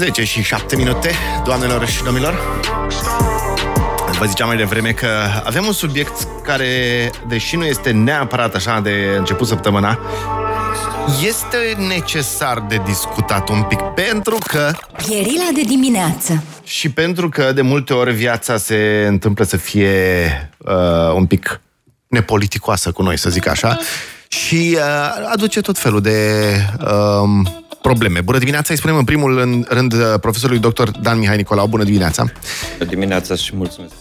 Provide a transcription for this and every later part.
10 și 7 minute, doamnelor și domnilor. Vă ziceam mai devreme că avem un subiect care, deși nu este neapărat așa de început săptămâna, este necesar de discutat un pic, pentru că... Gherila de dimineață. Și pentru că de multe ori viața se întâmplă să fie uh, un pic nepoliticoasă cu noi, să zic așa, și uh, aduce tot felul de uh, probleme. Bună dimineața, îi spunem în primul rând uh, profesorului dr. Dan Mihai Nicolau. Bună dimineața! Bună dimineața și mulțumesc!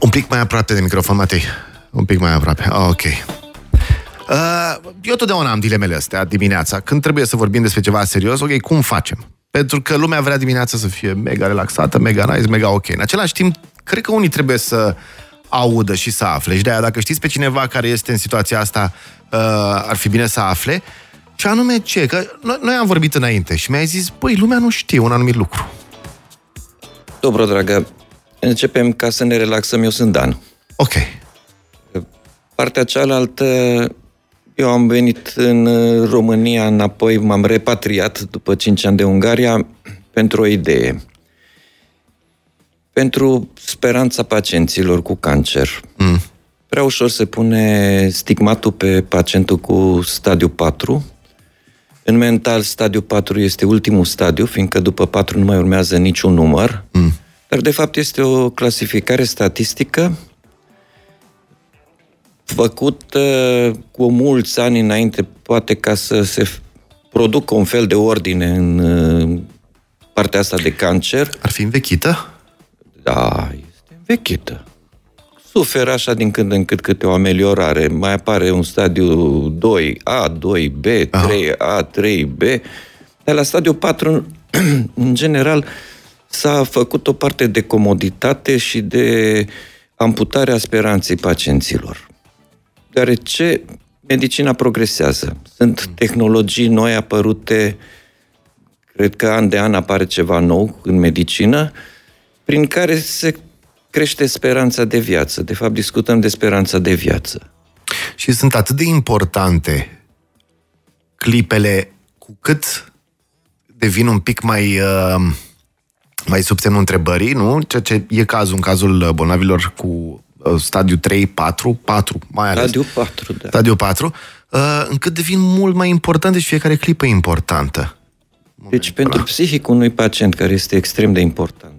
Un pic mai aproape de microfon, Matei. Un pic mai aproape. Ah, ok. Uh, eu totdeauna am dilemele astea dimineața. Când trebuie să vorbim despre ceva serios, ok, cum facem? Pentru că lumea vrea dimineața să fie mega relaxată, mega nice, mega ok. În același timp, cred că unii trebuie să audă și să afle. Și de-aia, dacă știți pe cineva care este în situația asta, uh, ar fi bine să afle. Și anume ce? Că noi, noi am vorbit înainte și mi-ai zis, păi, lumea nu știe un anumit lucru. Dobro, dragă, începem ca să ne relaxăm. Eu sunt Dan. Ok. Partea cealaltă, eu am venit în România înapoi, m-am repatriat după 5 ani de Ungaria pentru o idee. Pentru speranța pacienților cu cancer. Mm. Prea ușor se pune stigmatul pe pacientul cu stadiu 4. În mental, stadiu 4 este ultimul stadiu, fiindcă după 4 nu mai urmează niciun număr. Mm. Dar, de fapt, este o clasificare statistică făcută cu mulți ani înainte, poate ca să se producă un fel de ordine în uh, partea asta de cancer. Ar fi învechită? Da, este învechită. Suferă așa din când în cât câte o ameliorare. Mai apare un stadiu 2A, 2B, 3A, 3B. Dar la stadiu 4, în general, s-a făcut o parte de comoditate și de amputarea speranței pacienților. Deoarece medicina progresează. Sunt tehnologii noi apărute, cred că an de an apare ceva nou în medicină, prin care se crește speranța de viață. De fapt, discutăm de speranța de viață. Și sunt atât de importante clipele cu cât devin un pic mai, uh, mai sub semnul întrebării, nu? Ceea ce e cazul în cazul bolnavilor cu uh, stadiu 3, 4, 4 mai ales. Stadiu 4, da. Stadiu 4, uh, încât devin mult mai importante și fiecare clipă e importantă. Deci pentru psihicul unui pacient care este extrem de important,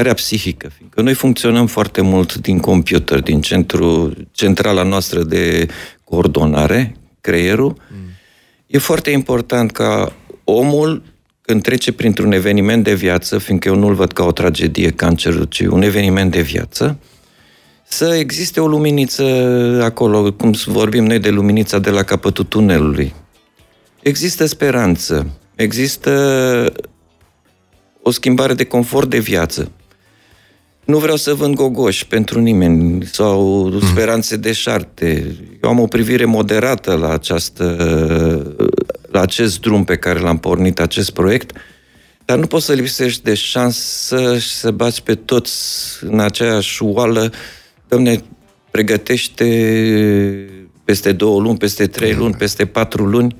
starea psihică, fiindcă noi funcționăm foarte mult din computer, din centru, centrala noastră de coordonare, creierul, mm. e foarte important ca omul, când trece printr-un eveniment de viață, fiindcă eu nu-l văd ca o tragedie, cancerul, ci un eveniment de viață, să existe o luminiță acolo, cum vorbim noi de luminița de la capătul tunelului. Există speranță, există o schimbare de confort de viață. Nu vreau să vând gogoși pentru nimeni sau mm. speranțe de șarte. Eu am o privire moderată la, această, la acest drum pe care l-am pornit, acest proiect, dar nu poți să lipsești de șansă și să bați pe toți în aceeași oală. Domne, pregătește peste două luni, peste trei luni, peste patru luni.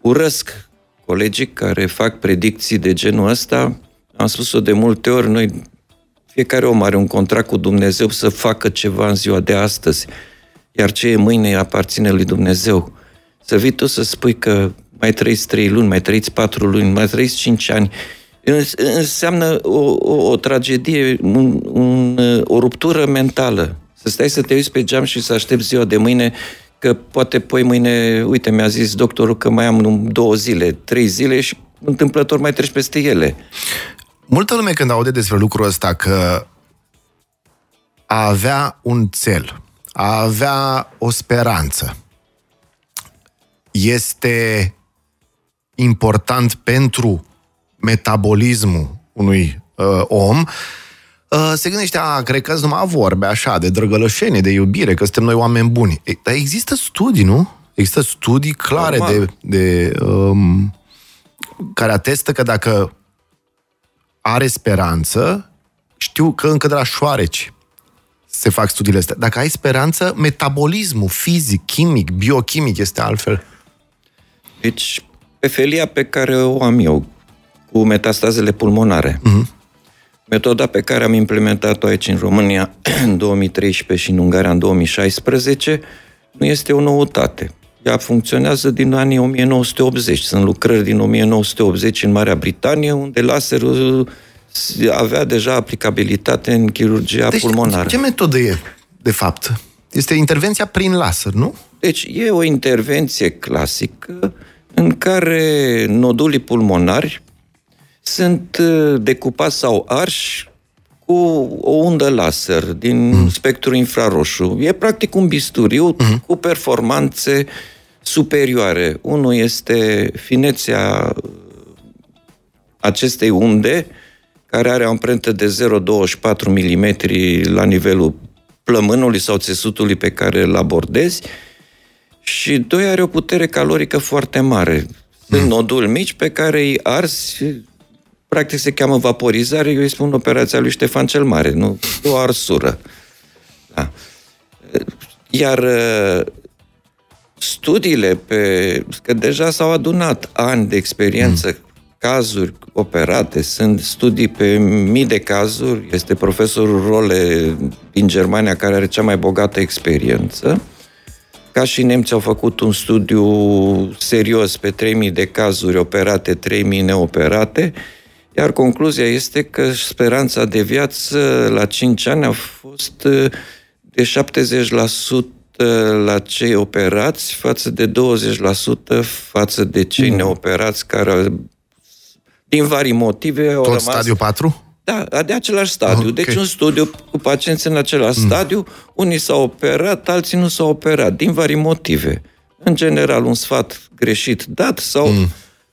Urăsc colegii care fac predicții de genul ăsta. Am spus-o de multe ori, noi fiecare om are un contract cu Dumnezeu să facă ceva în ziua de astăzi, iar ce e mâine aparține lui Dumnezeu. Să vii tu să spui că mai trăiți trei luni, mai trăiți patru luni, mai trăiți cinci ani, înseamnă o, o, o tragedie, un, un, o ruptură mentală. Să stai să te uiți pe geam și să aștepți ziua de mâine că poate poi mâine, uite, mi-a zis doctorul că mai am două zile, trei zile și întâmplător mai treci peste ele. Multă lume când aude despre lucrul ăsta că a avea un cel, a avea o speranță, este important pentru metabolismul unui uh, om, uh, se gândește, a, cred că numai vorbe așa, de drăgălășenie, de iubire, că suntem noi oameni buni. E, dar există studii, nu? Există studii clare de, de um, care atestă că dacă are speranță, știu că încă de la șoareci se fac studiile astea. Dacă ai speranță, metabolismul fizic, chimic, biochimic este altfel. Deci, pe felia pe care o am eu, cu metastazele pulmonare. Uh-huh. Metoda pe care am implementat-o aici în România în 2013 și în Ungaria în 2016 nu este o noutate. Ea funcționează din anii 1980. Sunt lucrări din 1980 în Marea Britanie, unde laserul avea deja aplicabilitate în chirurgia deci, pulmonară. Ce metodă e, de fapt? Este intervenția prin laser, nu? Deci e o intervenție clasică în care nodulii pulmonari sunt uh, decupați sau arși cu o undă laser din mm. spectru infraroșu. E practic un bisturiu mm. cu performanțe superioare. Unul este finețea uh, acestei unde, care are o amprentă de 0,24 mm la nivelul plămânului sau țesutului pe care îl abordezi, și doi are o putere calorică foarte mare. Sunt mm. noduli mici pe care îi arzi practic se cheamă vaporizare, eu îi spun operația lui Ștefan cel Mare, nu o arsură. Da. Iar uh, studiile pe... că deja s-au adunat ani de experiență, mm. cazuri operate, sunt studii pe mii de cazuri, este profesorul Role din Germania care are cea mai bogată experiență. Ca și nemții au făcut un studiu serios pe 3000 de cazuri operate, 3000 neoperate, iar concluzia este că speranța de viață la 5 ani a fost uh, de 70% la cei operați față de 20% față de cei mm. neoperați care din vari motive au Tot rămas... stadiu 4? Da, de același stadiu. Okay. Deci un studiu cu pacienți în același mm. stadiu, unii s-au operat, alții nu s-au operat, din vari motive. În general, un sfat greșit dat sau mm.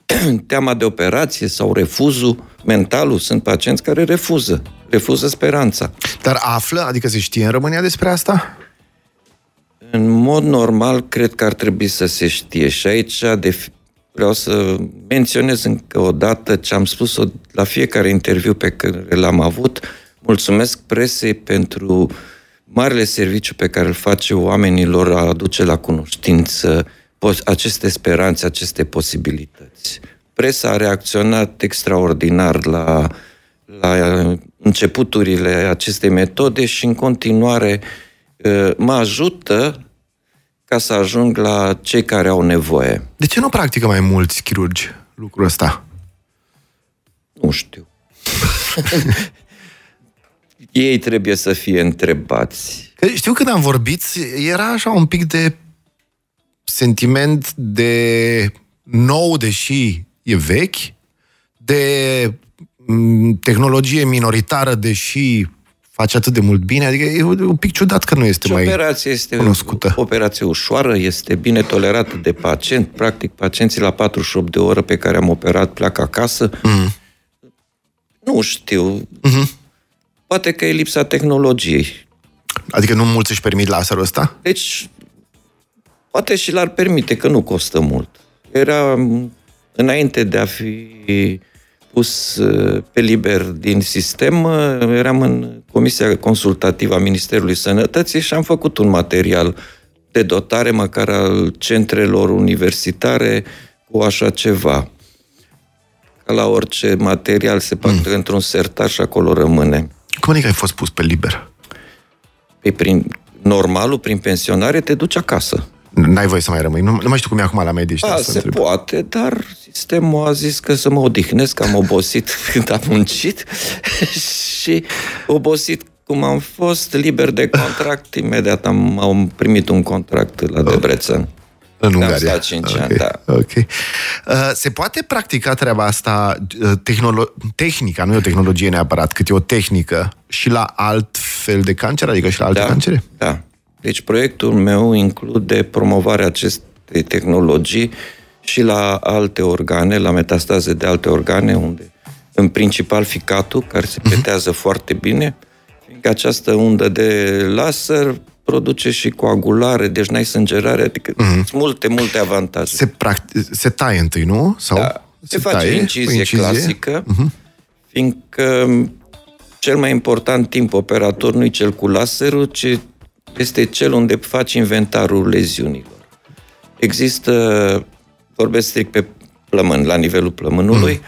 teama de operație sau refuzul mentalul. Sunt pacienți care refuză, refuză speranța. Dar află, adică se știe în România despre asta? În mod normal, cred că ar trebui să se știe. Și aici de, vreau să menționez încă o dată ce am spus la fiecare interviu pe care l-am avut. Mulțumesc presei pentru marele serviciu pe care îl face oamenilor a aduce la cunoștință aceste speranțe, aceste posibilități. Presa a reacționat extraordinar la, la începuturile acestei metode și în continuare ă, mă ajută ca să ajung la cei care au nevoie. De ce nu practică mai mulți chirurgi lucrul ăsta? Nu știu. Ei trebuie să fie întrebați. Că știu când am vorbit, era așa un pic de sentiment de nou, deși e vechi, de mm, tehnologie minoritară, deși face atât de mult bine, adică e un pic ciudat că nu este și mai operația este cunoscută. O operație ușoară, este bine tolerată de pacient, practic pacienții la 48 de ore pe care am operat pleacă acasă. Mm. Nu știu. Mm-hmm. Poate că e lipsa tehnologiei. Adică nu mulți își permit laserul ăsta? Deci, poate și l-ar permite, că nu costă mult. Era înainte de a fi pus uh, pe liber din sistem, uh, eram în Comisia Consultativă a Ministerului Sănătății și am făcut un material de dotare, măcar al centrelor universitare, cu așa ceva. Ca la orice material se poate mm. într-un sertar și acolo rămâne. Cum adică ai fost pus pe liber? Păi prin normalul, prin pensionare, te duci acasă. N-ai voie să mai rămâi. Nu, nu mai știu cum e acum la medici. Da, se întreb. poate, dar sistemul a zis că să mă odihnesc, că am obosit când am muncit și obosit cum am fost liber de contract, imediat am, am primit un contract la Debrecen. În Ungaria. Am 5 okay. ani, da. Ok. Uh, se poate practica treaba asta, uh, tehnolo- tehnica, nu e o tehnologie neapărat, cât e o tehnică, și la alt fel de cancer, adică și la alte da, cancere? Da. Deci proiectul meu include promovarea acestei tehnologii și la alte organe, la metastaze de alte organe, unde în principal ficatul, care se mhm. petează uh-huh. foarte bine, fiindcă această undă de laser produce și coagulare, deci n-ai sângerare, adică uh-huh. multe, multe avantaje. Se, practic, se taie întâi, nu? Sau da. Se, se face taie, incizie, incizie clasică, uh-huh. fiindcă cel mai important timp operator nu e cel cu laserul, ci este cel unde faci inventarul leziunilor. Există, vorbesc strict pe plămân, la nivelul plămânului,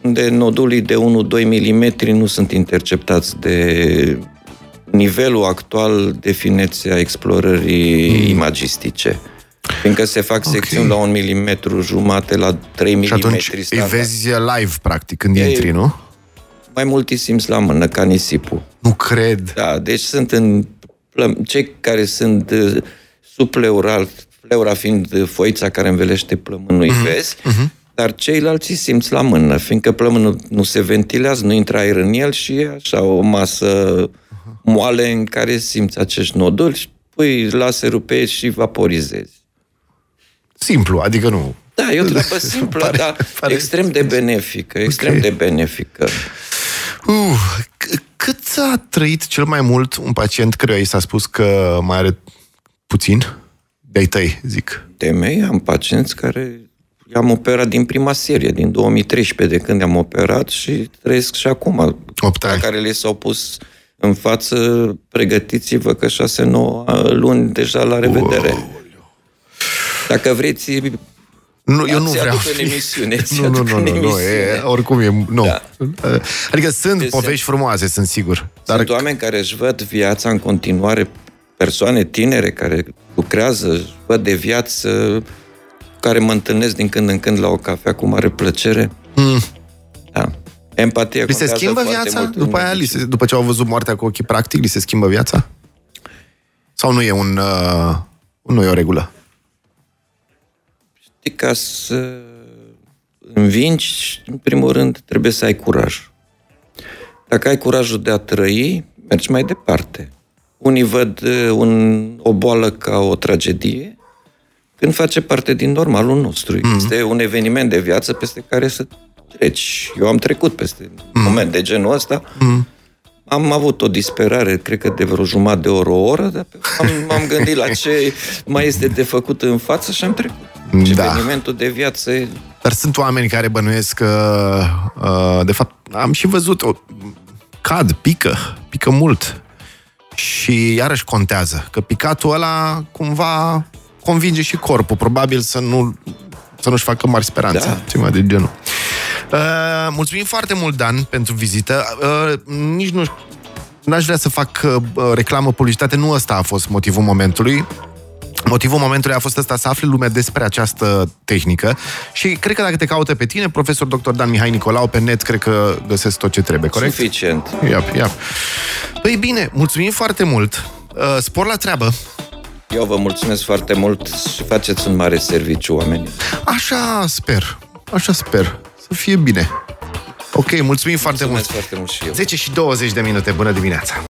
unde nodulii de 1-2 mm nu sunt interceptați de nivelul actual de finețe a explorării mm. imagistice. Fiindcă se fac okay. secțiuni la un milimetru jumate, la 3 mm. Și atunci îi vezi live, practic, când e, intri, nu? Mai mult îi simți la mână, ca nisipul. Nu cred. Da, deci sunt în... Cei care sunt uh, sub pleural, pleura fiind foița care învelește plămânul, mm-hmm. vezi, mm-hmm. dar ceilalți îi simți la mână, fiindcă plămânul nu se ventilează, nu intră aer în el și e așa o masă uh-huh. moale în care simți acești noduri și pui laserul pe ei și vaporizezi. Simplu, adică nu... Da, e o treabă simplă, pare, dar pare... extrem de benefică, extrem okay. de benefică. Uh, cât a trăit cel mai mult un pacient care i s-a spus că mai are puțin? De-ai tăi, zic. De mei am pacienți care i-am operat din prima serie, din 2013, de când am operat și trăiesc și acum. 8 ani. care le s-au pus în față, pregătiți-vă că 6-9 luni deja la revedere. Wow. Dacă vreți, nu, eu nu vreau. În emisiune, nu, nu, nu, nu, nu, e, oricum e, nu. Da. Adică sunt deci povești frumoase, sunt sigur. Dar... Sunt oameni care își văd viața în continuare, persoane tinere care lucrează, își văd de viață, care mă întâlnesc din când în când la o cafea cu mare plăcere. Mm. Da. Empatia Li se schimbă viața? După aia, li se, după ce au văzut moartea cu ochii practic, li se schimbă viața? Sau nu e un, uh, nu e o regulă? Știi, ca să învingi, în primul rând, trebuie să ai curaj. Dacă ai curajul de a trăi, mergi mai departe. Unii văd uh, un, o boală ca o tragedie, când face parte din normalul nostru. Mm. Este un eveniment de viață peste care să treci. Eu am trecut peste mm. un moment de genul ăsta. Mm. Am avut o disperare, cred că de vreo jumătate de oră, o oră, dar am, m-am gândit la ce mai este de făcut în față și am trecut. Și da. evenimentul de viață... Dar sunt oameni care bănuiesc că, uh, de fapt, am și văzut, o, cad, pică, pică mult. Și iarăși contează, că picatul ăla cumva convinge și corpul, probabil să nu să nu-și facă mari speranțe, da. ceva de genul. Uh, mulțumim foarte mult, Dan, pentru vizită. Uh, nici nu n-aș vrea să fac uh, reclamă, publicitate, nu ăsta a fost motivul momentului. Motivul momentului a fost ăsta să afli lumea despre această tehnică și cred că dacă te caută pe tine, profesor dr. Dan Mihai Nicolau, pe net, cred că găsesc tot ce trebuie, corect? Suficient. Iap, iap. Păi bine, mulțumim foarte mult. Uh, spor la treabă. Eu vă mulțumesc foarte mult și faceți un mare serviciu oamenii. Așa sper. Așa sper. Să fie bine. Ok, mulțumim foarte mulțumesc mult. foarte mult și eu. 10 și 20 de minute. Bună dimineața!